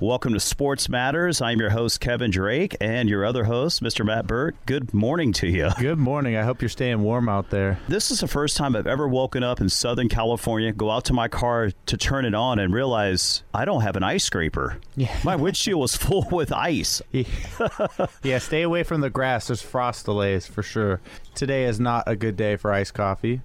Welcome to Sports Matters. I'm your host, Kevin Drake, and your other host, Mr. Matt Burke. Good morning to you. Good morning. I hope you're staying warm out there. This is the first time I've ever woken up in Southern California, go out to my car to turn it on, and realize I don't have an ice scraper. Yeah. My windshield was full with ice. yeah, stay away from the grass. There's frost delays for sure. Today is not a good day for iced coffee.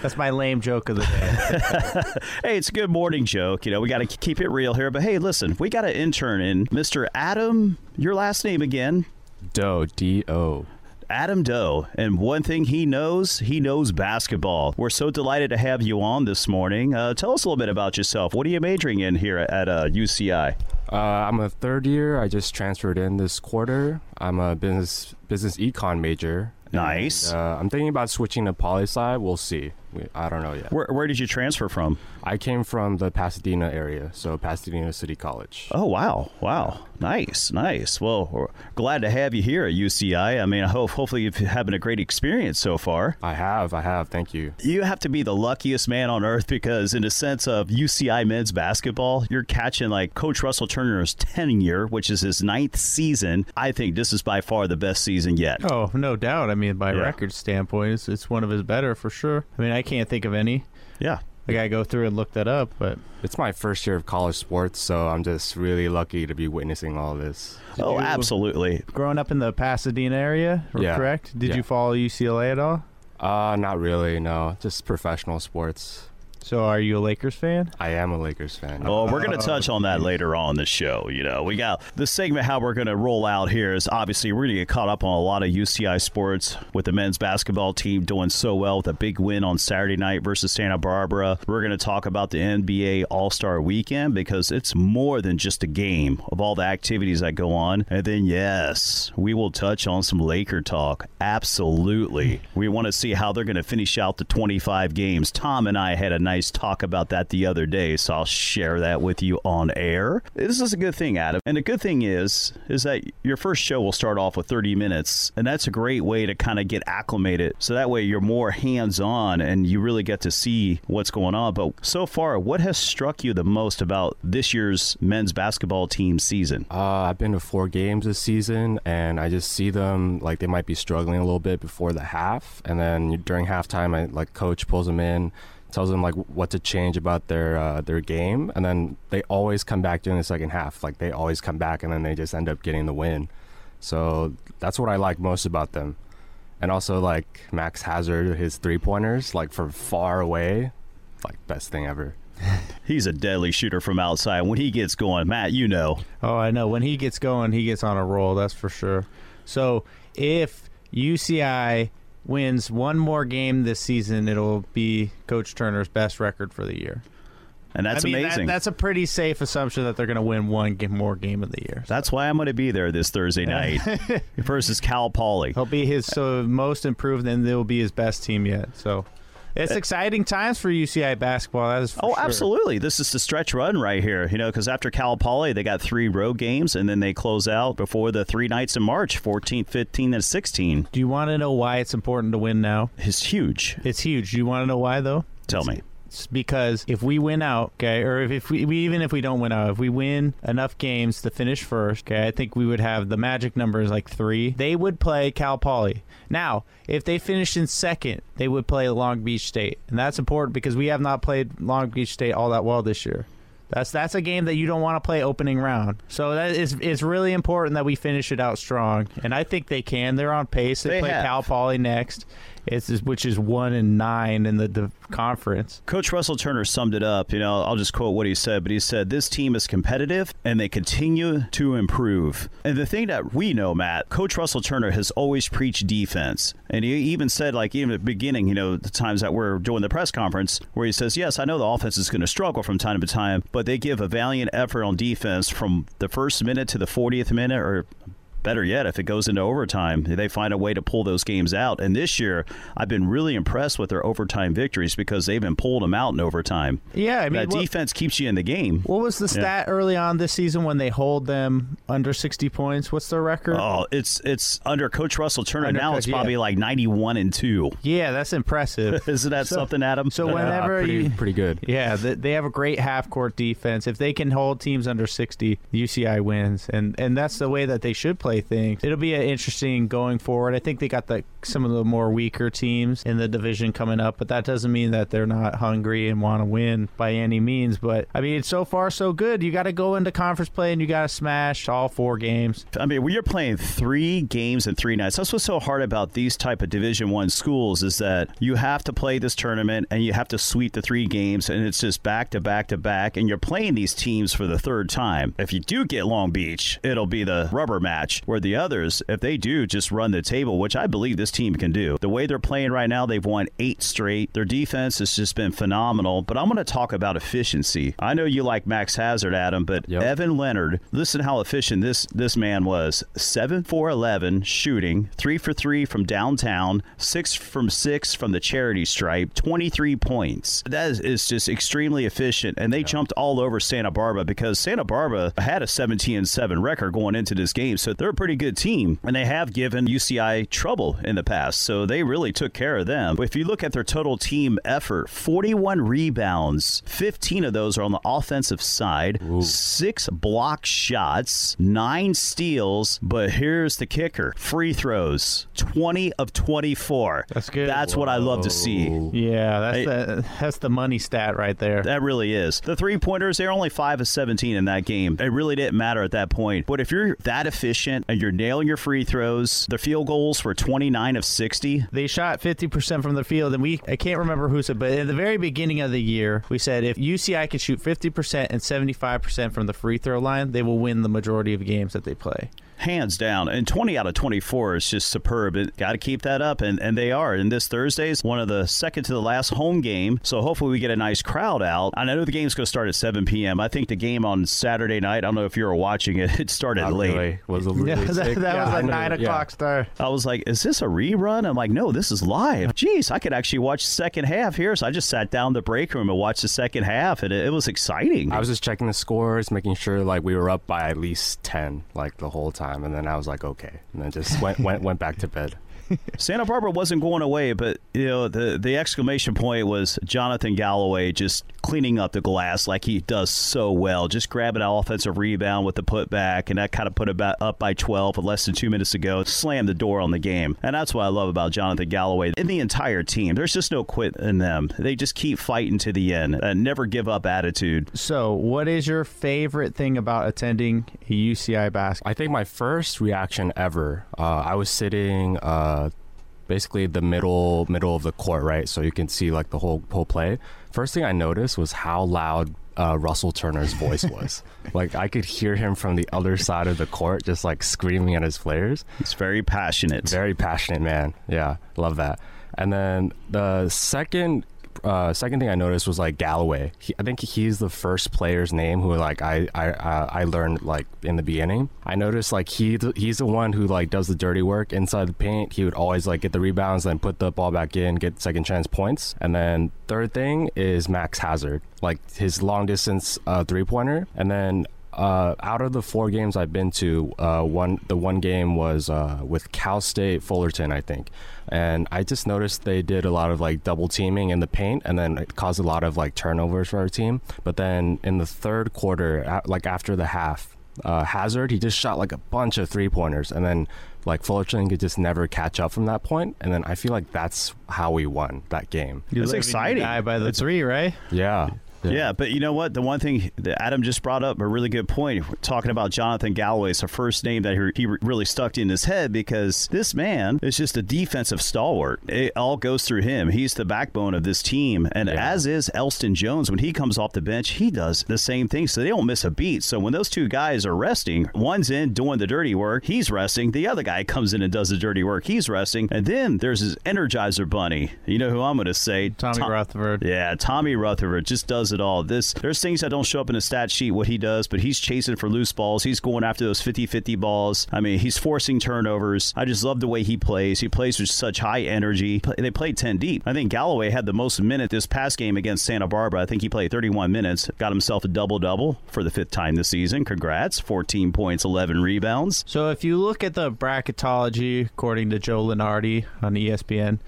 That's my lame joke of the day. hey, it's a good morning joke. You know, we got to keep it real here. But hey, listen, we got an intern in, Mr. Adam. Your last name again? Do, D O. Adam Do. And one thing he knows, he knows basketball. We're so delighted to have you on this morning. Uh, tell us a little bit about yourself. What are you majoring in here at uh, UCI? Uh, I'm a third year. I just transferred in this quarter. I'm a business business econ major. Nice. And, uh, I'm thinking about switching to poli sci. We'll see. I don't know yet. Where, where did you transfer from? I came from the Pasadena area, so Pasadena City College. Oh wow, wow, nice, nice. Well, we're glad to have you here at UCI. I mean, I hope hopefully you've having a great experience so far. I have, I have. Thank you. You have to be the luckiest man on earth because, in the sense of UCI men's basketball, you're catching like Coach Russell Turner's tenure, which is his ninth season. I think this is by far the best season yet. Oh, no doubt. I mean, by yeah. record standpoint, it's, it's one of his better for sure. I mean, I can't think of any. Yeah. I gotta go through and look that up, but it's my first year of college sports, so I'm just really lucky to be witnessing all this. Did oh, absolutely! Growing up in the Pasadena area, yeah. correct? Did yeah. you follow UCLA at all? Uh, not really. No, just professional sports. So, are you a Lakers fan? I am a Lakers fan. Well, we're going to uh, touch on that later on the show. You know, we got the segment. How we're going to roll out here is obviously we're going to get caught up on a lot of UCI sports with the men's basketball team doing so well with a big win on Saturday night versus Santa Barbara. We're going to talk about the NBA All Star Weekend because it's more than just a game of all the activities that go on. And then, yes, we will touch on some Laker talk. Absolutely, we want to see how they're going to finish out the 25 games. Tom and I had a nice nice talk about that the other day, so I'll share that with you on air. This is a good thing, Adam. And the good thing is, is that your first show will start off with 30 minutes, and that's a great way to kind of get acclimated. So that way you're more hands on and you really get to see what's going on. But so far, what has struck you the most about this year's men's basketball team season? Uh, I've been to four games this season, and I just see them like they might be struggling a little bit before the half, and then during halftime, I like coach pulls them in tells them like what to change about their uh, their game, and then they always come back during the second half. Like they always come back, and then they just end up getting the win. So that's what I like most about them, and also like Max Hazard, his three pointers, like from far away, like best thing ever. He's a deadly shooter from outside. When he gets going, Matt, you know. Oh, I know. When he gets going, he gets on a roll. That's for sure. So if UCI wins one more game this season, it'll be Coach Turner's best record for the year. And that's I mean, amazing. That, that's a pretty safe assumption that they're going to win one game, more game of the year. So. That's why I'm going to be there this Thursday night versus Cal Poly. He'll be his so most improved, and will be his best team yet. So it's eh. exciting times for UCI basketball. That is oh, sure. absolutely. This is the stretch run right here. You know, because after Cal Poly, they got three road games, and then they close out before the three nights in March 14, 15, and 16. Do you want to know why it's important to win now? It's huge. It's huge. Do you want to know why, though? Tell me because if we win out, okay, or if, if we, we, even if we don't win out, if we win enough games to finish first, okay, I think we would have the magic numbers like three. They would play Cal Poly. Now, if they finished in second, they would play Long Beach State, and that's important because we have not played Long Beach State all that well this year. That's that's a game that you don't want to play opening round. So that is it's really important that we finish it out strong, and I think they can. They're on pace. They, they play have. Cal Poly next, which is one and nine in the, the conference. Coach Russell Turner summed it up. You know, I'll just quote what he said, but he said this team is competitive and they continue to improve. And the thing that we know, Matt, Coach Russell Turner has always preached defense, and he even said, like even at the beginning, you know, the times that we're doing the press conference, where he says, "Yes, I know the offense is going to struggle from time to time, but they give a valiant effort on defense from the first minute to the 40th minute or better yet, if it goes into overtime, they find a way to pull those games out. And this year, I've been really impressed with their overtime victories because they've been pulling them out in overtime. Yeah, I mean, that what- defense keeps you in the game. What was the stat early on this season when they hold them under 60 points? What's their record? Oh, it's it's under Coach Russell Turner Under now. Coach- It's probably yeah. like ninety-one and two. Yeah, that's impressive. Isn't that So- something, Adam? so Yeah, whenever pretty, you, pretty good. yeah, th- they have a great half court defense. If they can hold teams under 60, UCI wins, and and that's the way that they should play things. It'll be uh, interesting going forward. I think they got the some of the more weaker teams in the division coming up, but that doesn't mean that they're not hungry and want to win by any means. But I mean, so far so good. You got to go into conference play and you got to smash all four games. I mean, when you're playing three games in three nights, that's what's so hard about these type of Division One schools is that you have to play this tournament and you have to sweep the three games, and it's just back to back to back, and you're playing these teams for the third time. If you do get Long Beach, it'll be the rubber match. Where the others, if they do just run the table, which I believe this team can do, the way they're playing right now, they've won eight straight. Their defense has just been phenomenal. But I'm going to talk about efficiency. I know you like Max Hazard, Adam, but Yep. Evan Leonard, listen how efficient this this man was. Seven for eleven shooting, three for three from downtown, six from six from the charity stripe, twenty three points. That is, is just extremely efficient, and they jumped all over Santa Barbara because Santa Barbara had a seventeen and seven record going into this game, so they're a pretty good team, and they have given UCI trouble in the past, so they really took care of them. If you look at their total team effort, forty one rebounds, fifteen of those are on the offensive side, six block shots, nine steals, but here's the kicker free throws 20 of 24. That's good. That's what I love to see. Yeah, that's Hey. the that's the money stat right there. That really is. The three pointers, they're only 5 of 17 in that game. It really didn't matter at that point. But if you're that efficient and you're nailing your free throws, the field goals were 29 of 60. They shot 50% from the field, and we, I can't remember who said, but in the very beginning of the year, we said if UCI can shoot 50% and 75% from the free throw line, they will win the majority of games that they play. Hands down. And 20 out of 24 is just superb. Got to keep that up, and, and they are. And this Thursday is one of the second to the last home game, so hopefully we get a nice crowd out. I know the game's going to start at 7 p.m. I think the game on Saturday night, I don't know if you were watching it, it started Not late. really. Was a really Yeah, that, sick- that yeah, was I a know, 9 yeah. o'clock start. I was like, is this a rerun? I'm like, no, this is live. Jeez, I could actually watch the second half here. So I just sat down in the break room and watched the second half, and it, it was exciting. I was just checking the scores, making sure like we were up by at least ten, like the whole time, and then I was like, okay, and then just went went went back to bed. Santa Barbara wasn't going away, but you know the the exclamation point was Jonathan Galloway just cleaning up the glass like he does so well, just grabbing an offensive rebound with the putback, and that kind of put it back up by 12 with less than two minutes to go, slammed the door on the game, and that's what I love about Jonathan Galloway and the entire team. There's just no quit in them. They just keep fighting to the end, and never give up attitude. So, what is your favorite thing about attending UCI basketball? I think my first reaction ever, uh, I was sitting uh, basically the middle middle of the court, right? So you can see like the whole whole play. First thing I noticed was how loud uh, Russell Turner's voice was. like I could hear him from the other side of the court, just like screaming at his players. He's very passionate. Very passionate man. Yeah, love that. And then the second uh, second thing I noticed was like Galloway. He, I think he's the first player's name who like I I uh, I learned like in the beginning. I noticed like he he's the one who like does the dirty work inside the paint. He would always like get the rebounds, then put the ball back in, get second chance points. And then third thing is Max Hazard, like his long distance uh, three pointer. And then uh, out of the four games I've been to, uh, one the one game was uh, with Cal State Fullerton, I think, and I just noticed they did a lot of like double teaming in the paint, and then it caused a lot of like turnovers for our team. But then in the third quarter, a- like after the half, uh, Hazard he just shot like a bunch of three pointers, and then like Fullerton could just never catch up from that point, and then I feel like that's how we won that game. You It's live and you exciting. Die by the It's- three, right? Yeah. Yeah. but you know what? The one thing that Adam just brought up, a really good point, We're talking about Jonathan Galloway. It's the first name that he he really stuck in his head because this man is just a defensive stalwart. It all goes through him. He's the backbone of this team. And Yeah. as is Elston Jones, when he comes off the bench, he does the same thing. So they don't miss a beat. So when those two guys are resting, one's in doing the dirty work, he's resting. The other guy comes in and does the dirty work, he's resting. And then there's his Energizer Bunny. You know who I'm going to say? Tommy Tom- Rutherford. yeah, Tommy Rutherford just does does it all. This there's things that don't show up in the stat sheet what he does, but he's chasing for loose balls. He's going after those 50-50 balls. I mean, he's forcing turnovers. I just love the way he plays. He plays with such high energy. They played 10 deep. I think Galloway had the most minute this past game against Santa Barbara. I think he played 31 minutes. Got himself a double double for the fifth time this season. Congrats. 14 points, 11 rebounds. So if you look at the bracketology, according to Joe Lunardi on ESPN,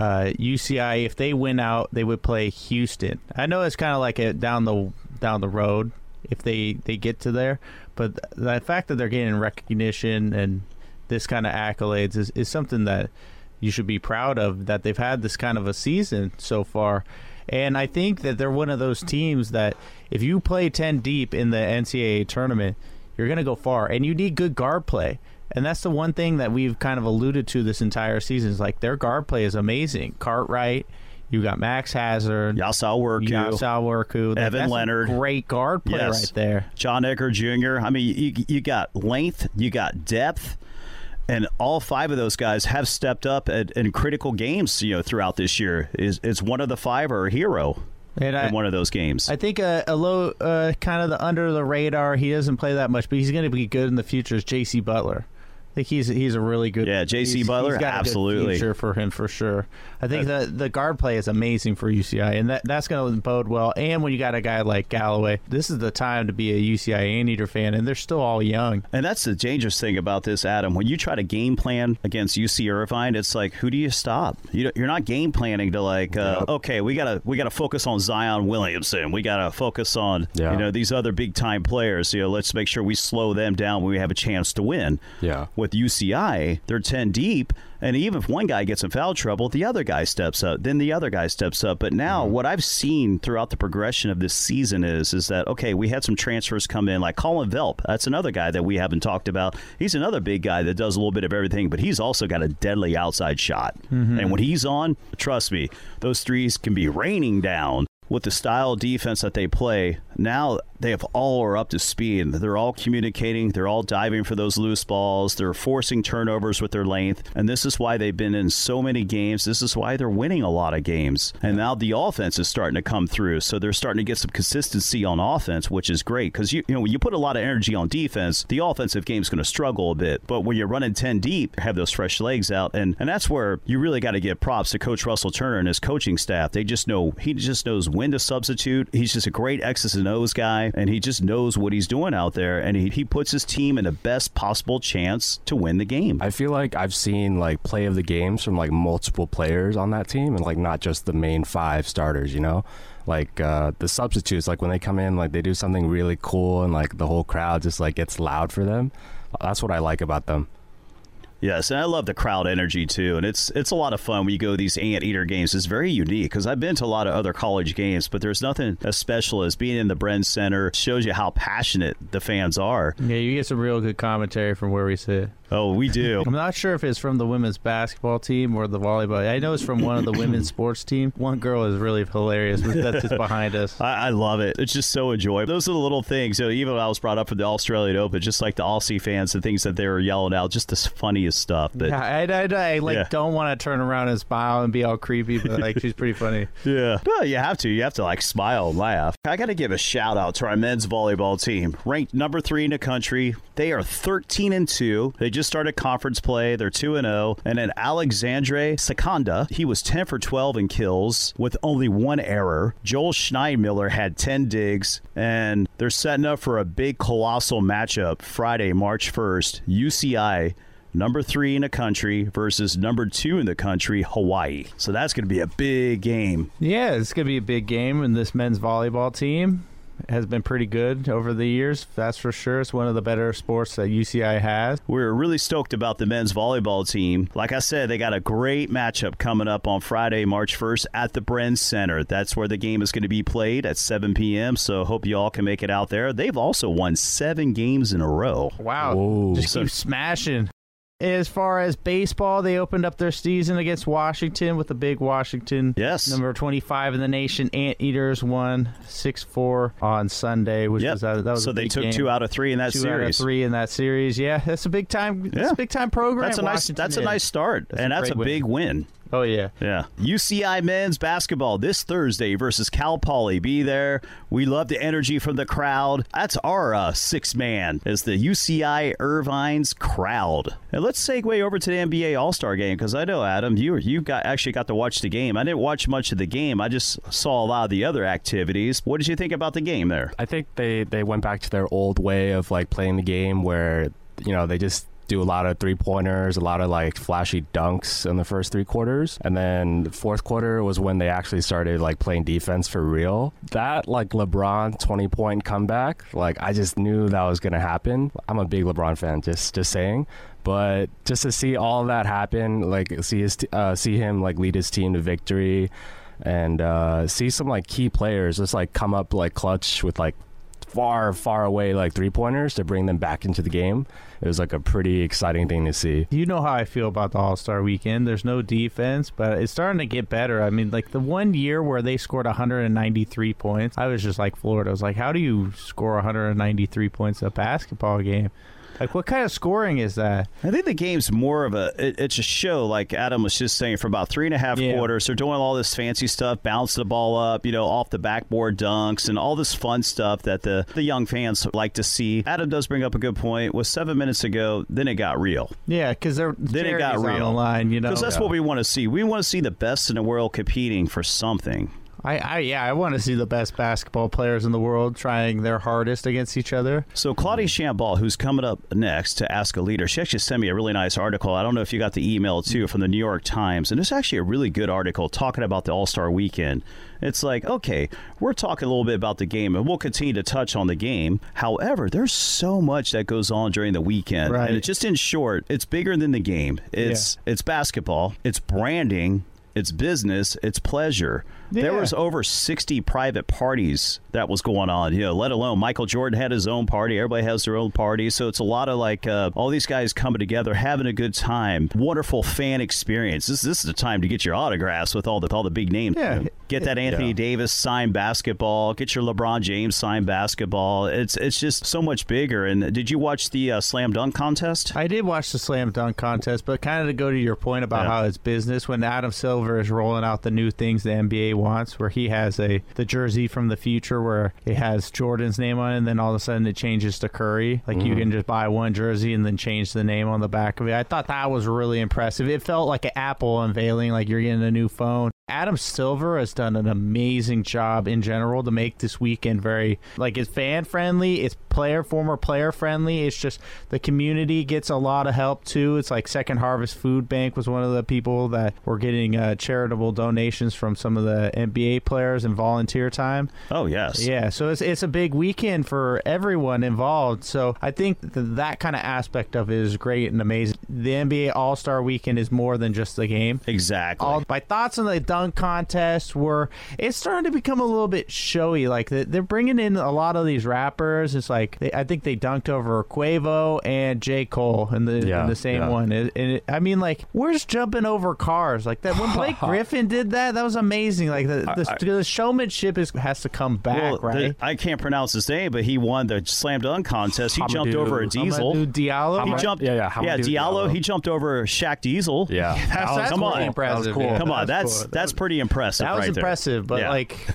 uh, UCI, if they win out, they would play Houston. I know it's kind of like a down the down the road if they they get to there, but the fact that they're getting recognition and this kind of accolades is, is something that you should be proud of. That they've had this kind of a season so far. And I think that they're one of those teams that if you play 10 deep in the NCAA tournament, you're going to go far. And you need good guard play. And that's the one thing that we've kind of alluded to this entire season is like their guard play is amazing. Cartwright, you got Max Hazard, Eyassu Worku, Eyassu Worku, Evan that's Leonard, great guard play Yes. right there. John Ecker Jr. I mean, you, you got length, you got depth, and all five of those guys have stepped up at, in critical games. You know, throughout this year, is is one of the five or a hero And I, in one of those games? I think a, a low, uh, kind of the under the radar. He doesn't play that much, but he's going to be good in the future. Is J.C. Butler? I think he's he's a really good. Yeah, J.C. he's- Butler, he's got a good absolutely. future for him for sure. I think the the guard play is amazing for UCI, and that that's going to bode well. And when you got a guy like Galloway, this is the time to be a UCI Anteater fan, and they're still all young. And that's the dangerous thing about this, Adam. When you try to game plan against UC Irvine, it's like, who do you stop? You don't- you're not game planning to like, uh, Yep. okay, we gotta we gotta focus on Zion Williamson. We gotta focus on Yeah. you know these other big time players. You know, let's make sure we slow them down when we have a chance to win. Yeah. With UCI, they're ten deep. And even if one guy gets in foul trouble, the other guy steps up. Then the other guy steps up. But now, mm-hmm. what I've seen throughout the progression of this season is is that okay, we had some transfers come in, like Collin Welp. That's another guy that we haven't talked about. He's another big guy that does a little bit of everything, but he's also got a deadly outside shot. Mm-hmm. And when he's on, trust me, those threes can be raining down. With the style of defense that they play, now they have all are up to speed. They're all communicating. They're all diving for those loose balls. They're forcing turnovers with their length. And this is why they've been in so many games. This is why they're winning a lot of games. And now the offense is starting to come through. So they're starting to get some consistency on offense, which is great. Because you, you know when you put a lot of energy on defense, the offensive game's going to struggle a bit. But when you're running 10 deep, have those fresh legs out. And, and that's where you really got to give props to Coach Russell Turner and his coaching staff. They just know, he just knows when to substitute. He's just a great X's and O's guy, and he just knows what he's doing out there. And he, he puts his team in the best possible chance to win the game. I feel like I've seen like play of the games from like multiple players on that team and like not just the main five starters, you know? Like uh, the substitutes, like when they come in, like they do something really cool and like the whole crowd just like gets loud for them. That's what I like about them. Yes, and I love the crowd energy too, and it's it's a lot of fun when you go to these anteater games. It's very unique because I've been to a lot of other college games, but there's nothing as special as being in the Bren Center. Shows you how passionate the fans are. Yeah, you get some real good commentary from where we sit. Oh, we do. I'm not sure if it's from the women's basketball team or the volleyball. I know it's from one of the women's sports team. One girl is really hilarious, that's just behind us. I, I love it. It's just so enjoyable. Those are the little things. You know, even when I was brought up for the Australian Open, just like the Aussie fans, the things that they were yelling out, just the stuff. But Yeah, I, I, I like Yeah. don't want to turn around and smile and be all creepy, but like she's pretty funny. Yeah. No, you have to. You have to like smile and laugh. I got to give a shout out to our men's volleyball team, ranked number three in the country. They are 13 and two. They just started conference play. They're two and zero. And then Alexandre Seconda, he was 10 for 12 in kills with only one error. Joel Schneidmiller had 10 digs, and they're setting up for a big colossal matchup Friday, March 1st. UCI number three in the country versus number two in the country, Hawaii. So that's going to be a big game. Yeah, it's gonna be a big game, and this men's volleyball team has been pretty good over the years. That's for sure. It's one of the better sports that UCI has. We're really stoked about the men's volleyball team. Like I said, they got a great matchup coming up on Friday, March 1st at the Bren Center. That's where the game is going to be played at 7 p.m. So hope you all can make it out there. They've also won seven games in a row. Wow, Whoa. just So- keep smashing. As far as baseball, they opened up their season against Washington with a big Washington. Yes. Number 25 in the nation, Anteaters won 6 4 on Sunday, which Yep. was, a, that was so a they took game. two out of three in that two series. out of three in that series. Yeah, that's a big time. That's Yeah. a big time program. That's a nice. That's a nice start, That's a and that's a big win. Oh yeah. Yeah. UCI men's basketball this Thursday versus Cal Poly. Be there. We love the energy from the crowd. That's our uh, six man is the UCI Irvine's crowd. And let's segue over to the NBA All Star game because I know Adam, you you got actually got to watch the game. I didn't watch much of the game. I just saw a lot of the other activities. What did you think about the game there? I think they they went back to their old way of like playing the game where you know they just do a lot of three pointers, a lot of like flashy dunks in the first three quarters. And then the fourth quarter was when they actually started like playing defense for real. That like LeBron 20 point comeback, like I just knew that was going to happen. I'm a big LeBron fan, just, just saying. But just to see all that happen, like see his, uh, see him like lead his team to victory and uh, see some like key players just like come up like clutch with like far, far away like three pointers to bring them back into the game. It was like a pretty exciting thing to see. You know how I feel about the All Star weekend. There's no defense, but it's starting to get better. I mean, like the one year where they scored 193 points, I was just like Florida. I was like, how do you score 193 points in a basketball game? Like, what kind of scoring is that? I think the game's more of a it, it's a show, like Adam was just saying, for about three and a half Yeah. quarters. They're doing all this fancy stuff, bounce the ball up, you know, off the backboard dunks, and all this fun stuff that the the young fans like to see. Adam does bring up a good point. Was seven minutes ago, then it got real. Yeah, because they're Then it got Jerry's on real. the line. You know, Because that's what we want to see. We want to see the best in the world competing for something. I, I yeah, I want to see the best basketball players in the world trying their hardest against each other. So Claudia Chambal, who's coming up next to ask a leader, she actually sent me a really nice article. I don't know if you got the email too from the New York Times, and it's actually a really good article talking about the All Star Weekend. It's like, okay, we're talking a little bit about the game, and we'll continue to touch on the game. However, there's so much that goes on during the weekend, Right. and it just in short, it's bigger than the game. It's it's basketball, it's branding, it's business, it's pleasure. There was over 60 private parties that was going on, you know, let alone Michael Jordan had his own party. Everybody has their own party. So it's a lot of like uh, all these guys coming together, having a good time. Wonderful fan experience. This, this is the time to get your autographs with all the all the big names. Yeah. Get that Anthony Yeah. Davis signed basketball. Get your LeBron James signed basketball. It's it's just so much bigger. And did you watch the uh, slam dunk contest? I did watch the slam dunk contest, but kind of to go to your point about Yeah. how it's business, when Adam Silver is rolling out the new things the NBA wants, where he has a the jersey from the future where it has Jordan's name on it, and then all of a sudden it changes to Curry. Like you mm-hmm. can just buy one jersey and then change the name on the back of it. I thought that was really impressive. It felt like an Apple unveiling, like you're getting a new phone. Adam Silver has done an amazing job in general to make this weekend very like it's fan friendly, it's player former player friendly. It's just the community gets a lot of help too. It's like Second Harvest Food Bank was one of the people that were getting uh, charitable donations from some of the NBA players and volunteer time. Oh yes. Yeah, so it's it's a big weekend for everyone involved. So I think th- that kind of aspect of it is great and amazing. The NBA All Star Weekend is more than just the game. Exactly. All my thoughts on the dunk contest were it's starting to become a little bit showy. Like they're bringing in a lot of these rappers. It's like they, I think they dunked over Quavo and J Cole in the Yeah, in the same yeah. one. And it, I mean, like we're jumping over cars like that. When Blake Griffin did that, that was amazing. Like the, the, the showmanship is has to come back, Well, right? the- I can't pronounce his name, but he won the slam dunk contest. He jumped Hamidou- over a diesel. Amadou Diallo. He jumped. yeah, yeah, yeah. Diallo. Diallo. He jumped over Shaq Diesel. Yeah. That's, that's come on. impressive. That cool. Come on, That's that's cool. that's pretty impressive. That was right there. impressive, but Yeah. like,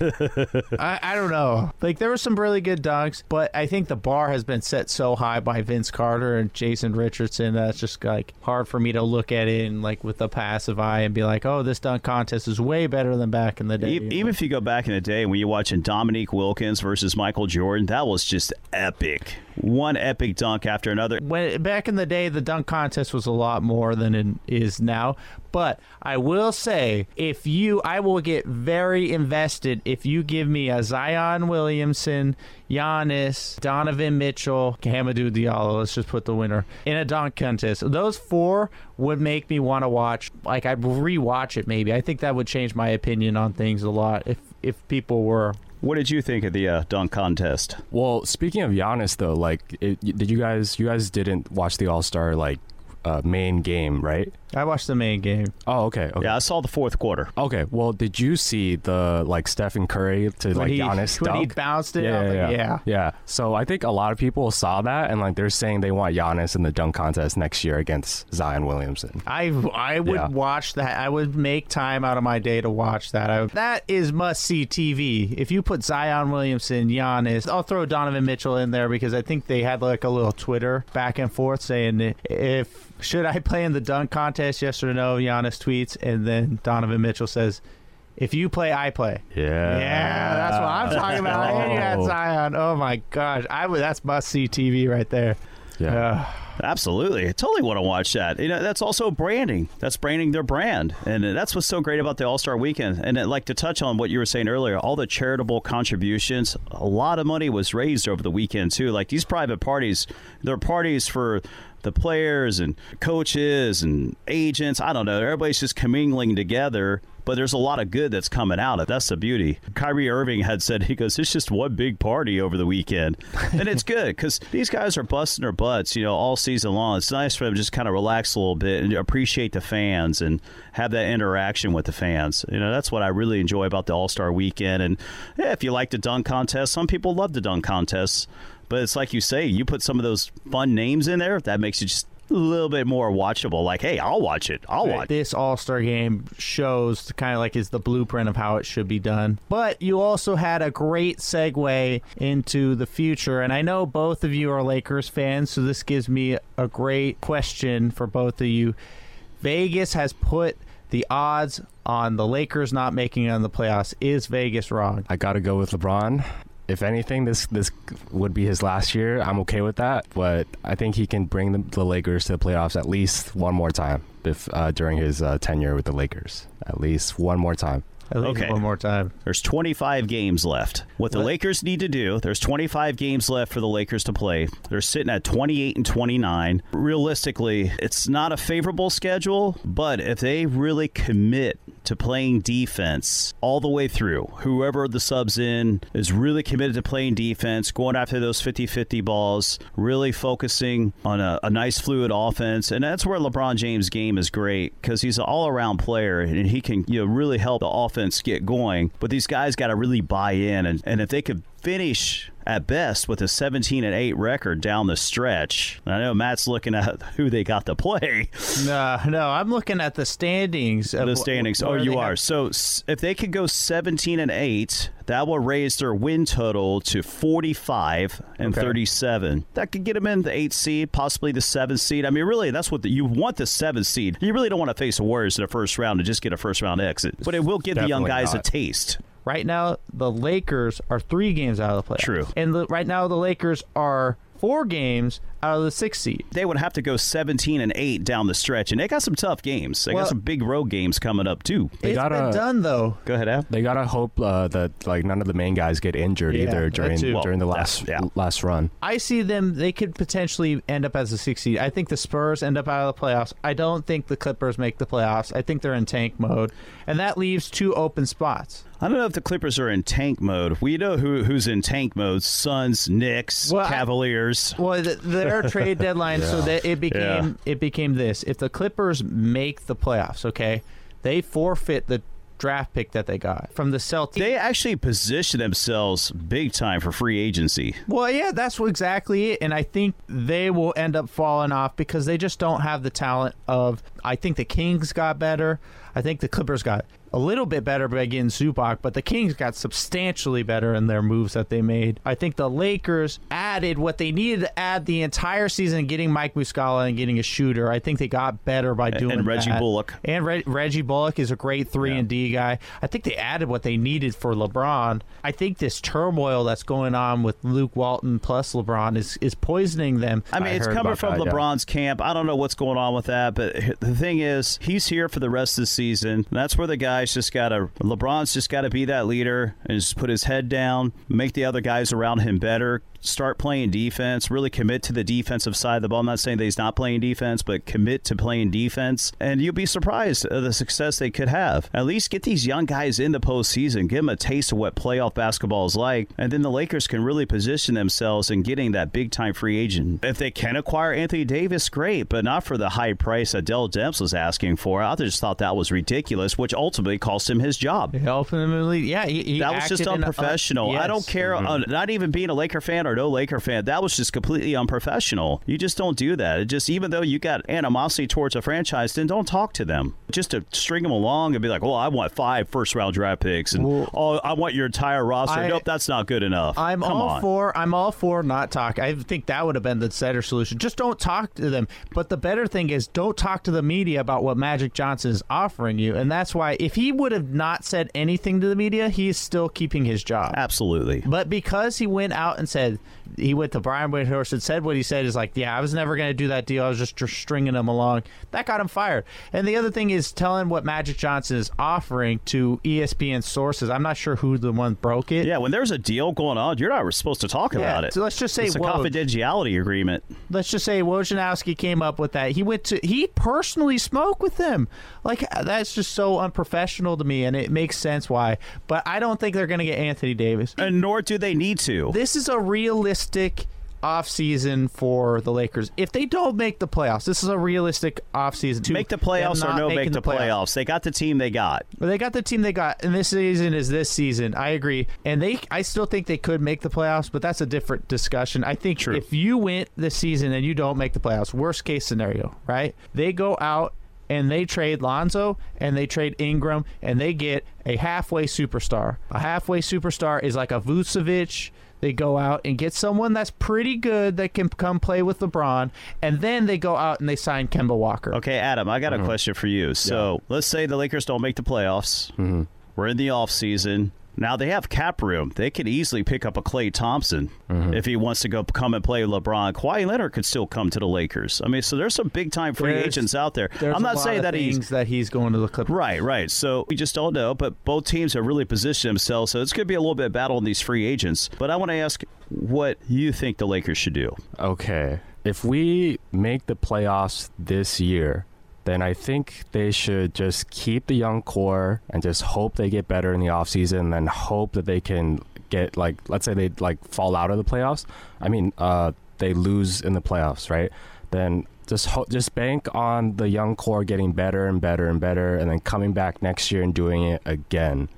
I, I don't know. Like, there were some really good dunks, but I think the bar has been set so high by Vince Carter and Jason Richardson that's just like hard for me to look at it and like with a passive eye and be like, oh, this dunk contest is way better than back in the day. Even if you go back in the day when you're watching Dominique Wilkins versus Michael Jordan, that was just epic. One epic dunk after another. when back in the day the dunk contest was a lot more than it is now but i will say if you i will get very invested if you give me a zion williamson Giannis, Donovan Mitchell, Hamidou Diallo. Let's just put the winner in a dunk contest. Those four would make me want to watch. Like I'd rewatch it. Maybe I think that would change my opinion on things a lot if if people were What did you think of the uh, dunk contest? Well, speaking of Giannis, though, like, it, did you guys? You guys didn't watch the All Star like uh, main game, right? I watched the main game. Oh, okay. Okay. Yeah, I saw the fourth quarter. Okay. Well, did you see the like Stephen Curry to When like he, Giannis when he dunk? bounced it, I yeah, was yeah, yeah, yeah. So I think a lot of people saw that and like they're saying they want Giannis in the dunk contest next year against Zion Williamson. I I would Yeah. watch that. I would make time out of my day to watch that. I, that is must see TV. If you put Zion Williamson, Giannis, I'll throw Donovan Mitchell in there because I think they had like a little Twitter back and forth saying if should I play in the dunk contest, yes or no. Giannis tweets, and then Donovan Mitchell says, "If you play, I play." Yeah. Yeah, that's what I'm talking about. And you got Oh. Zion. Oh my gosh, I would. That's must see TV right there. Yeah. Uh, Absolutely. I totally want to watch that. You know, that's also branding. That's branding their brand. And that's what's so great about the All Star weekend. And like to touch on what you were saying earlier, all the charitable contributions, a lot of money was raised over the weekend, too. Like these private parties, they're parties for the players and coaches and agents. I don't know. Everybody's just commingling together. But there's a lot of good that's coming out. of That's the beauty. Kyrie Irving had said, he goes, it's just one big party over the weekend. and it's good because these guys are busting their butts, you know, all season long. It's nice for them to just kind of relax a little bit and appreciate the fans and have that interaction with the fans. You know, that's what I really enjoy about the All Star weekend. And yeah, if you like the dunk contest, some people love the dunk contests. But it's like you say, you put some of those fun names in there, that makes it just a little bit more watchable. Like, hey, I'll watch it. I'll watch. This All Star game shows kind of like is the blueprint of how it should be done. But you also had a great segue into the future, and I know both of you are Lakers fans, so this gives me a great question for both of you. Vegas has put the odds on the Lakers not making it on the playoffs. Is Vegas wrong? I got to go with LeBron. If anything, this this would be his last year. I'm okay with that, but I think he can bring the, the Lakers to the playoffs at least one more time if, uh, during his uh, tenure with the Lakers. At least one more time. Okay. one more time. There's 25 games left. What the What? Lakers need to do, there's 25 games left for the Lakers to play. They're sitting at 28 and 29. Realistically, it's not a favorable schedule, but if they really commit to playing defense all the way through, whoever the subs in is really committed to playing defense, going after those 50 50 balls, really focusing on a, a nice fluid offense. And that's where LeBron James' game is great because he's an all around player and he can you know really help the offense get going. But these guys got to really buy in. And, and if they could finish at best with a 17 and 8 record down the stretch, I know Matt's looking at who they got to play. No, no, I'm looking at the standings. Of the wh- standings. Oh, you are. have- So if they could go 17 and 8, that will raise their win total to 45 and Okay. 37. That could get them in the 8 seed, possibly the 7 seed. I mean, really, that's what the, you want the 7 seed. You really don't want to face the Warriors in the first round and just get a first round exit. But it will give the young guys not. a taste. Right now, the Lakers are three games out of the playoffs. True. And the, right now, the Lakers are four games out of the sixth seed. They would have to go 17 and 8 down the stretch, and they got some tough games. They Well- got some big road games coming up, too. They It's gotta- been done though. Go ahead, Al. They gotta hope uh, that like none of the main guys get injured Yeah, either during too. during the last yeah. last run. I see them. They could potentially end up as a sixth seed. I think the Spurs end up out of the playoffs. I don't think the Clippers make the playoffs. I think they're in tank mode, and that leaves two open spots. I don't know if the Clippers are in tank mode. We know who who's in tank mode: Suns, Knicks, Well, I- Cavaliers. Well, th- trade deadline, so that it became it became this: if the Clippers make the playoffs, okay, they forfeit the draft pick that they got from the Celtics. They actually position themselves big time for free agency. Well, yeah, that's what- exactly it. And I think they will end up falling off because they just don't have the talent of. I think the Kings got better. I think the Clippers got a little bit better by getting Zubac, but the Kings got substantially better in their moves that they made. I think the Lakers added what they needed to add the entire season, getting Mike Muscala and getting a shooter. I think they got better by doing and Reggie that. Bullock. And Reg- Reggie Bullock is a great three Yeah. and D guy. I think they added what they needed for LeBron. I think this turmoil that's going on with Luke Walton plus LeBron is is poisoning them. I mean, I it's coming from that, yeah. LeBron's camp. I don't know what's going on with that, but the thing is, he's here for the rest of the season. That's where the guys just got to. LeBron's just got to be that leader and just put his head down, make the other guys around him better. Start playing defense, really commit to the defensive side of the ball. I'm not saying that he's not playing defense, but commit to playing defense, and you'll be surprised at the success they could have. At least get these young guys in the postseason, give them a taste of what playoff basketball is like, and then the Lakers can really position themselves in getting that big time free agent. If they can acquire Anthony Davis, great, but not for the high price that Dell Demps was asking for. I just thought that was ridiculous, which ultimately cost him his job. Ultimately, yeah, he, he that was just acted in a- unprofessional. I don't yes. care, uh, not even being a Laker fan or no Laker fan. That was just completely unprofessional. You just don't do that. It just even though you got animosity towards a franchise, then don't talk to them. Just to string them along and be like, "Well, I want five first round draft picks," and Well, oh, I want your entire roster. I- nope, that's not good enough. I'm Come all on. for I'm all for not talk. I think that would have been the better solution. Just don't talk to them. But the better thing is don't talk to the media about what Magic Johnson is offering you. And that's why if he would have not said anything to the media, he's still keeping his job. Absolutely. But because he went out and said he went to Brian Windhorst and said what he said is like, yeah, I was never going to do that deal. I was just stringing him along. That got him fired. And the other thing is telling what Magic Johnson is offering to ESPN sources. I'm not sure who the one broke it. Yeah, when there's a deal going on, you're not supposed to talk about it. So let's just say it's a Woj. confidentiality agreement. let's just say Wojnarowski came up with that. He went to he personally smoked with them. Like that's just so unprofessional to me, and it makes sense why. But I don't think they're going to get Anthony Davis. And nor do they need to. This is a realistic offseason for the Lakers. If they don't make the playoffs, this is a realistic offseason. to make the playoffs or no make the playoffs. They got the team they got. Well, they got the team they got, and this season is this season. I agree, and they, I still think they could make the playoffs, but that's a different discussion. I think True. if you win this season and you don't make the playoffs, worst case scenario, right? They go out and they trade Lonzo and they trade Ingram and they get a halfway superstar. A halfway superstar is like a Vucevic. They go out and get someone that's pretty good that can come play with LeBron, and then they go out and they sign Kemba Walker. Okay, Adam, I got Mm-hmm. a question for you. So let's say the Lakers don't make the playoffs. Mm-hmm. We're in the off season. Now they have cap room. They could easily pick up a Klay Thompson Mm-hmm. if he wants to go come and play LeBron. Kawhi Leonard could still come to the Lakers. I mean, so there's some big time free There's- agents out there. I'm not saying that he's that he's going to the Clippers. Right, right. So we just don't know, but both teams have really positioned themselves. So it's going to be a little bit of battle in these free agents. But I want to ask what you think the Lakers should do. Okay. If we make the playoffs this year, then I think they should just keep the young core and just hope they get better in the offseason and then hope that they can get like let's say they like fall out of the playoffs. I mean, uh they lose in the playoffs, right? Then just ho- just bank on the young core getting better and better and better and then coming back next year and doing it again.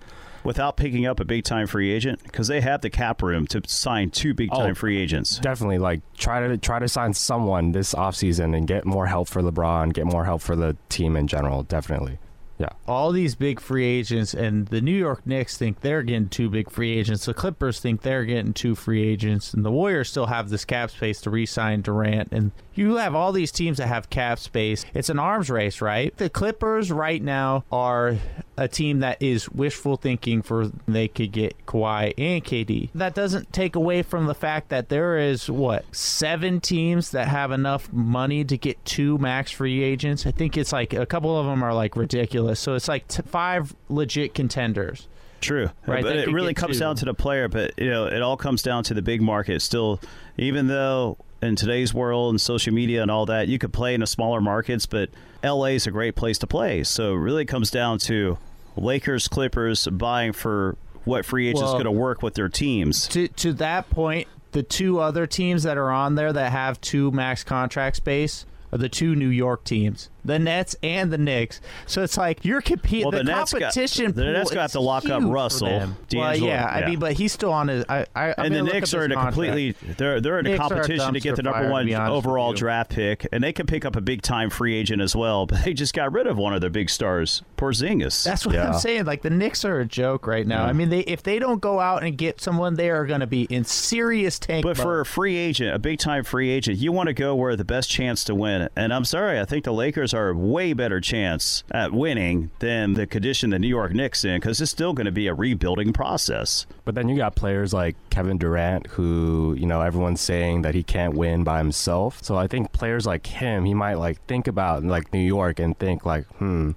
Without picking up a big time free agent, because they have the cap room to sign two big time Oh. free agents. definitely like try to try to sign someone this offseason and get more help for LeBron, get more help for the team in general. Definitely. Yeah. all these big free agents, and the New York Knicks think they're getting two big free agents. The Clippers think they're getting two free agents, and the Warriors still have this cap space to re-sign Durant. And you have all these teams that have cap space. It's an arms race, right? The Clippers right now are a team that is wishful thinking for they could get Kawhi and KD. That doesn't take away from the fact that there is what seven teams that have enough money to get two max free agents. I think it's like a couple of them are like ridiculous. So it's like t- five legit contenders. True, Right, but it really comes two. down to the player. But you know, it all comes down to the big market. Still, even though in today's world and social media and all that, you could play in the smaller markets, but LA is a great place to play. So it really comes down to Lakers, Clippers buying for what free agents Well- going to work with their teams. To to that point, the two other teams that are on there that have two max contract space are the two New York teams, the Nets and the Knicks. So it's like you're competing. Well, the, the Nets got- competition. the Nets got to lock up Russell. Well, D'Angelo, yeah, I mean, but he's still on his. I, I, I'm and the Knicks are in a completely they're they're in a competition to get the number one be honest with overall draft pick, and they can pick up a big time free agent as well. But they just got rid of one of their big stars, Porzingis. That's what Yeah. I'm saying. Like the Knicks are a joke right now. I mean, they if they don't go out and get someone, they are going to be in serious tank. But for a free agent, a big time free agent, you want to go where the best chance to win. And I'm sorry, I think the Lakers are a way better chance at winning than the condition the New York Knicks in because it's still going to be a rebuilding process. But then you got players like Kevin Durant who, you know, everyone's saying that he can't win by himself. So I think players like him, he might like think about like New York and think like, hmm,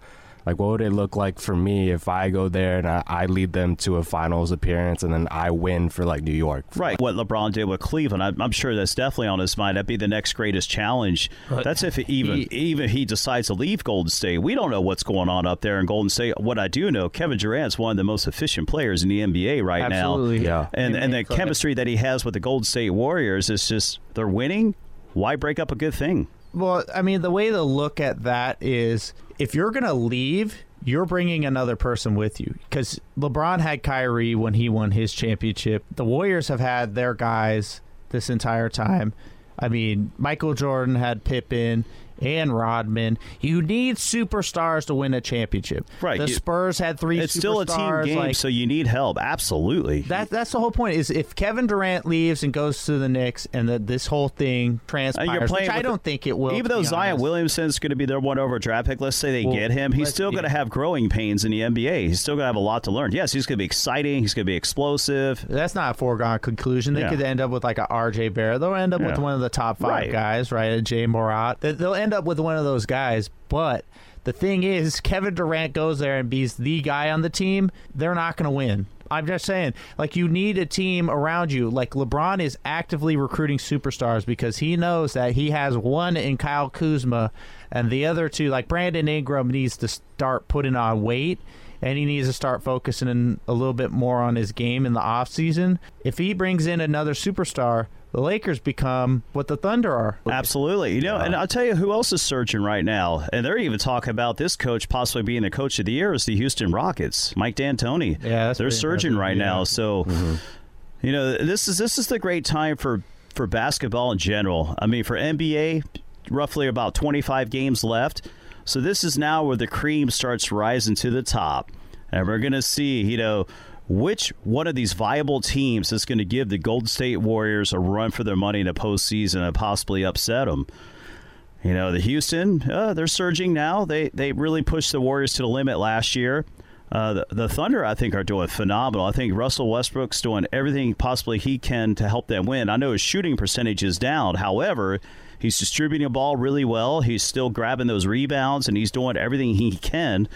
Like, what would it look like for me if I go there and I, I lead them to a finals appearance and then I win for like New York? Right. What LeBron did with Cleveland, I'm, I'm sure that's definitely on his mind. That'd be the next greatest challenge. But that's if even he- even he decides to leave Golden State. We don't know what's going on up there in Golden State. What I do know, Kevin Durant's one of the most efficient players in the NBA right Absolutely. now. Yeah. And and the Amen. chemistry that he has with the Golden State Warriors is just they're winning. Why break up a good thing? Well, I mean, the way to look at that is if you're going to leave, you're bringing another person with you because LeBron had Kyrie when he won his championship. The Warriors have had their guys this entire time. I mean, Michael Jordan had Pippen and Rodman. You need superstars to win a championship. Right, The you- Spurs had three. It's still a team game, like- so you need help. Absolutely. that that's the whole point. Is if Kevin Durant leaves and goes to the Knicks, and that this whole thing transpires, which I don't think it will. Even though Zion honest. Williamson's going to be their one over draft pick, let's say they Well, get him, he's still going to have growing pains in the NBA. He's still going to have a lot to learn. Yes, he's going to be exciting. He's going to be explosive. That's not a foregone conclusion. They Yeah. could end up with like a RJ Barrett. They'll end up with one of the top five Right. guys, right? A Ja Morant. They- They'll end up with one of those guys. But the thing is, Kevin Durant goes there and be's the guy on the team. They're not going to win. I'm just saying, like you need a team around you. Like LeBron is actively recruiting superstars because he knows that he has one in Kyle Kuzma, and the other two, like Brandon Ingram, needs to start putting on weight and he needs to start focusing in a little bit more on his game in the offseason. If he brings in another superstar, the Lakers become what the Thunder are. Absolutely. You know, and I'll tell you who else is surging right now. And they're even talking about this coach possibly being the coach of the year is the Houston Rockets, Mike D'Antoni. Yeah, that's they're surging right yeah. now. So, mm-hmm. you know, this is this is the great time for for basketball in general. I mean, for NBA, roughly about 25 games left. So this is now where the cream starts rising to the top. And we're going to see, you know, which one of these viable teams is going to give the Golden State Warriors a run for their money in the postseason and possibly upset them. You know, the Houston, uh, they're surging now. They they really pushed the Warriors to the limit last year. Uh, the, the Thunder, I think, are doing phenomenal. I think Russell Westbrook's doing everything possibly he can to help them win. I know his shooting percentage is down. However, he's distributing the ball really well. He's still grabbing those rebounds, and he's doing everything he can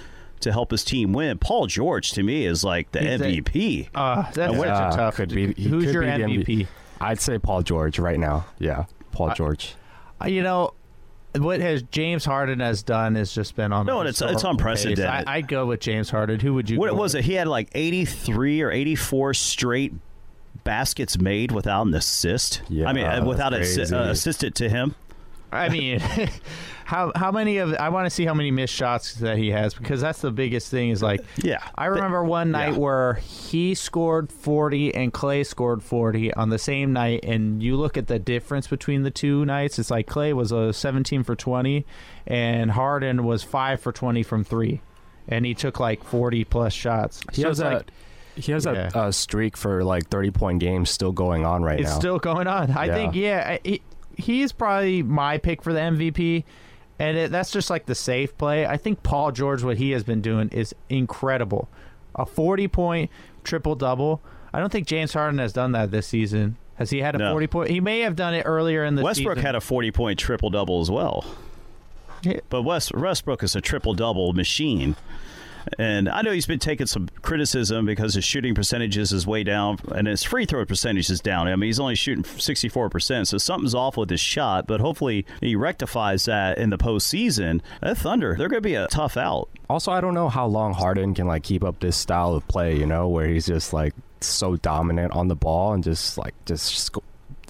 to help his team win. Paul George, to me, is like the He's a- MVP. Uh, that's such Yeah, a tough. could be- who's could your be the MVP? I'd say Paul George right now. Yeah, Paul George. Uh, You know, what has James Harden has done has just been on. No, and it's- it's unprecedented. pace. I, I'd go with James Harden. Who would you? What go was with? it? He had like 83 or 84 straight baskets made without an assist. Yeah, I mean, uh, without an assi- uh, assisted to him. I mean, how how many of I want to see how many missed shots that he has because that's the biggest thing. Is like Yeah. I remember one night yeah. where he scored 40 and Klay scored 40 on the same night, and you look at the difference between the two nights. It's like Klay was a 17 for 20, and Harden was five for 20 from three, and he took like 40 plus shots. He So has a like he has Yeah. a, a streak for like thirty point games still going on right it's now. still going on. I Yeah. think yeah, I- he, he's probably my pick for the MVP. And it, that's just like the safe play. I think Paul George, what he has been doing is incredible. A 40 point triple double. I don't think James Harden has done that this season. Has he had a No. 40 point? He may have done it earlier in the Westbrook season. had a 40 point triple double as well. But West, Westbrook is a triple double machine. And I know he's been taking some criticism because his shooting percentages is way down and his free throw percentage is down. I mean, he's only shooting 64%, so something's off with his shot, but hopefully he rectifies that in the postseason. That Thunder, they're going to be a tough out. Also, I don't know how long Harden can like keep up this style of play. You know, where he's just like so dominant on the ball and just like just sc-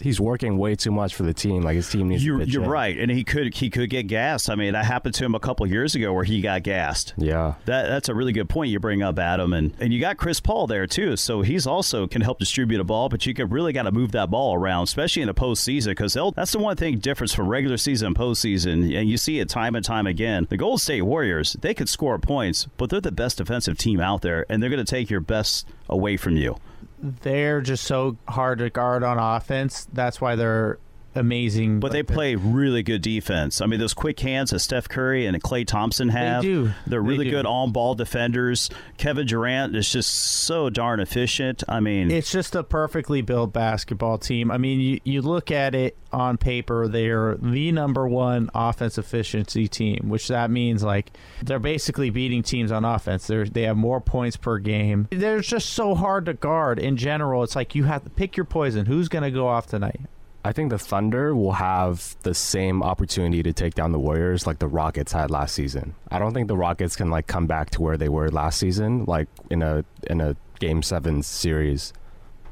he's working way too much for the team. Like his team needs. You're, you're right, and he could he could get gassed. I mean, that happened to him a couple years ago where he got gassed. Yeah. That that's a really good point you bring up, Adam, and and you got Chris Paul there too, so he's also can help distribute a ball, but you could really got to move that ball around, especially in the postseason, because that's the one thing difference from regular season and postseason, and you see it time and time again. The Golden State Warriors they could score points, but they're the best defensive team out there, and they're going to take your best away from you. They're just so hard to guard on offense. That's why they're amazing. But they like, they're- play really good defense. I mean, those quick hands that Steph Curry and Klay Thompson have. do. They're They really do. good on ball defenders. Kevin Durant is just so darn efficient. I mean, It's just a perfectly built basketball team. I mean, you, you look at it on paper, they're the number one offense efficiency team, which that means like they're basically beating teams on offense. They're, they have more points per game. They're just so hard to guard in general. It's like you have to pick your poison. Who's going to go off tonight? I think the Thunder will have the same opportunity to take down the Warriors like the Rockets had last season. I don't think the Rockets can like come back to where they were last season, like in a in a Game Seven series.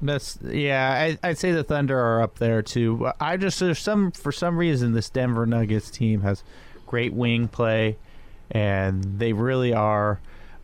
That's yeah. I, I'd say the Thunder are up there too. I just there's some for some reason this Denver Nuggets team has great wing play, and they really are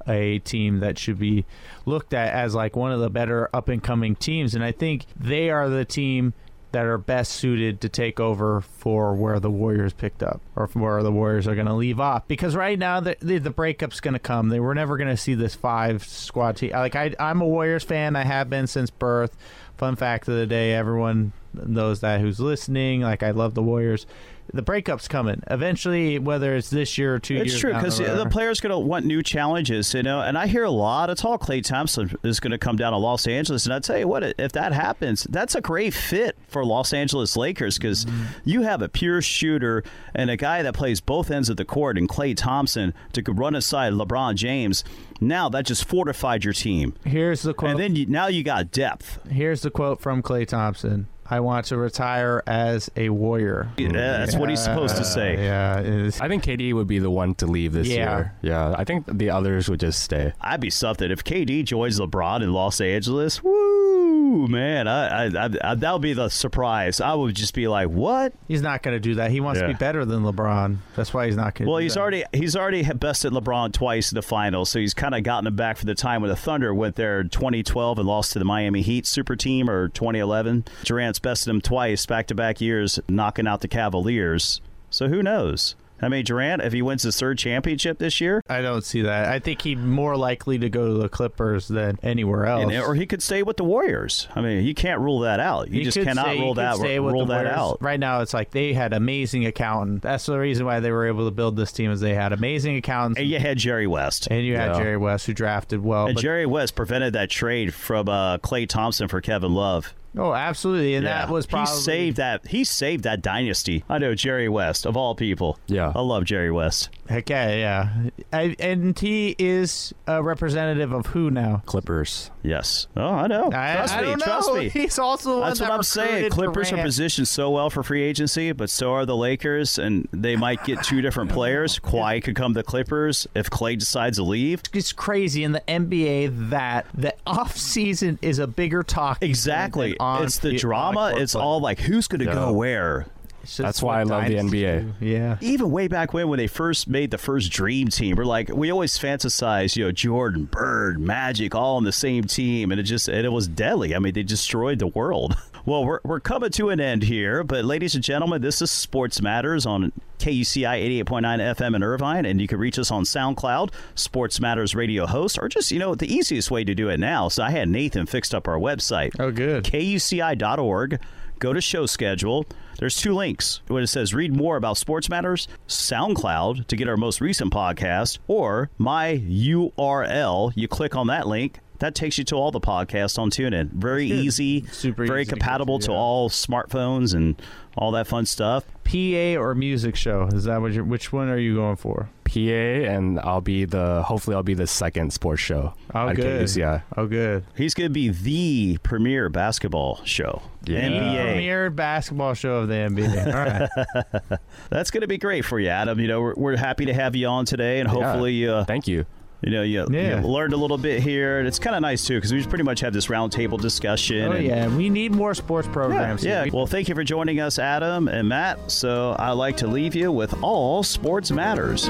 a team that should be looked at as like one of the better up and coming teams. And I think they are the team that are best suited to take over for where the Warriors picked up or where the Warriors are going to leave off. Because right now the the, the breakup's going to come. They were never going to see this five squad team. Like I, I'm a Warriors fan. I have been since birth. Fun fact of the day: everyone knows that who's listening. Like I love the Warriors. The breakup's coming eventually, whether it's this year or two It's years. true because the, the players going to want new challenges, you know. And I hear a lot of talk. Klay Thompson is going to come down to Los Angeles, and I tell you what, if that happens, that's a great fit for Los Angeles Lakers because Mm-hmm. you have a pure shooter and a guy that plays both ends of the court, and Klay Thompson to run aside LeBron James. Now that just fortified your team, Here's the quote. and then you, now you got depth. Here's the quote from Klay Thompson. I want to retire as a warrior. Yeah, that's what he's supposed to say. Yeah, it is. I think KD would be the one to leave this Yeah. year. Yeah, I think the others would just stay. I'd be something if KD joins LeBron in Los Angeles. Woo, man! I, I, I, I that would be the surprise. I would just be like, "What?" He's not going to do that. He wants to be better than LeBron. That's why he's not going to. Well, he's that. already he's already bested LeBron twice in the finals, so he's kind of gotten him back for the time when the Thunder went there in 2012 and lost to the Miami Heat super team, or 2011. Durant's bested him twice, back to back years, knocking out the Cavaliers. So who knows? I mean, Durant, if he wins his third championship this year, I don't see that. I think he's more likely to go to the Clippers than anywhere else. and, or he could stay with the Warriors. I mean, you can't rule that out. You He just cannot stay- rule that stay with rule the that Warriors. out. Right now, it's like they had amazing accountant. That's the reason why they were able to build this team. Is they had amazing accountants, And you had Jerry West. and you had Yeah. Jerry West who drafted well. And but- Jerry West prevented that trade from uh, Klay Thompson for Kevin Love. Oh, absolutely, and Yeah. that was probably he saved that. He saved that dynasty. I know Jerry West of all people. Yeah. I love Jerry West. Heck yeah, yeah. I, and he is a representative of who now? Clippers. Yes. Oh, I know. I, trust I me. don't trust know. me. He's also the one That's what that I'm saying. recruited Clippers are positioned so well for free agency, but so are the Lakers, and they might get two different players. Kawhi could come to the Clippers if Klay decides to leave. It's crazy in the NBA that the off season is a bigger talk. Exactly. on It's the fi- on a drama. court It's all like who's going to Yeah. go where. It's That's why I love the NBA. do. Yeah. even way back when when they first made the first dream team we're like we always fantasize you know jordan bird magic all on the same team and it just and it was deadly i mean they destroyed the world well we're, we're coming to an end here but ladies and gentlemen this is sports matters on kuci 88.9 fm in irvine and you can reach us on soundcloud sports matters radio host or just you know the easiest way to do it now so i had nathan fixed up our website Oh, good. kuci.org. Go to show schedule. There's two links. When it says read more about Sports Matters, SoundCloud to get our most recent podcast, or my URL. You click on that link. That takes you to all the podcasts on TuneIn. Very easy, Super very easy to compatible to, to yeah. all smartphones and all that fun stuff. PA or music show? Is that what you're? Which one are you going for? PA, and I'll be the. Hopefully, I'll be the second sports show. Oh, good. KUCI. Oh, good. He's going to be the premier basketball show. Yeah. NBA. Premier basketball show of the NBA. All right. That's going to be great for you, Adam. You know, we're, we're happy to have you on today, and hopefully, uh, Thank you. You know, you, Yeah. you learned a little bit here, and it's kind of nice too because we pretty much have this roundtable discussion. oh and- yeah, we need more sports programs. yeah. We- Well, thank you for joining us, Adam and Matt. So I like to leave you with all sports matters.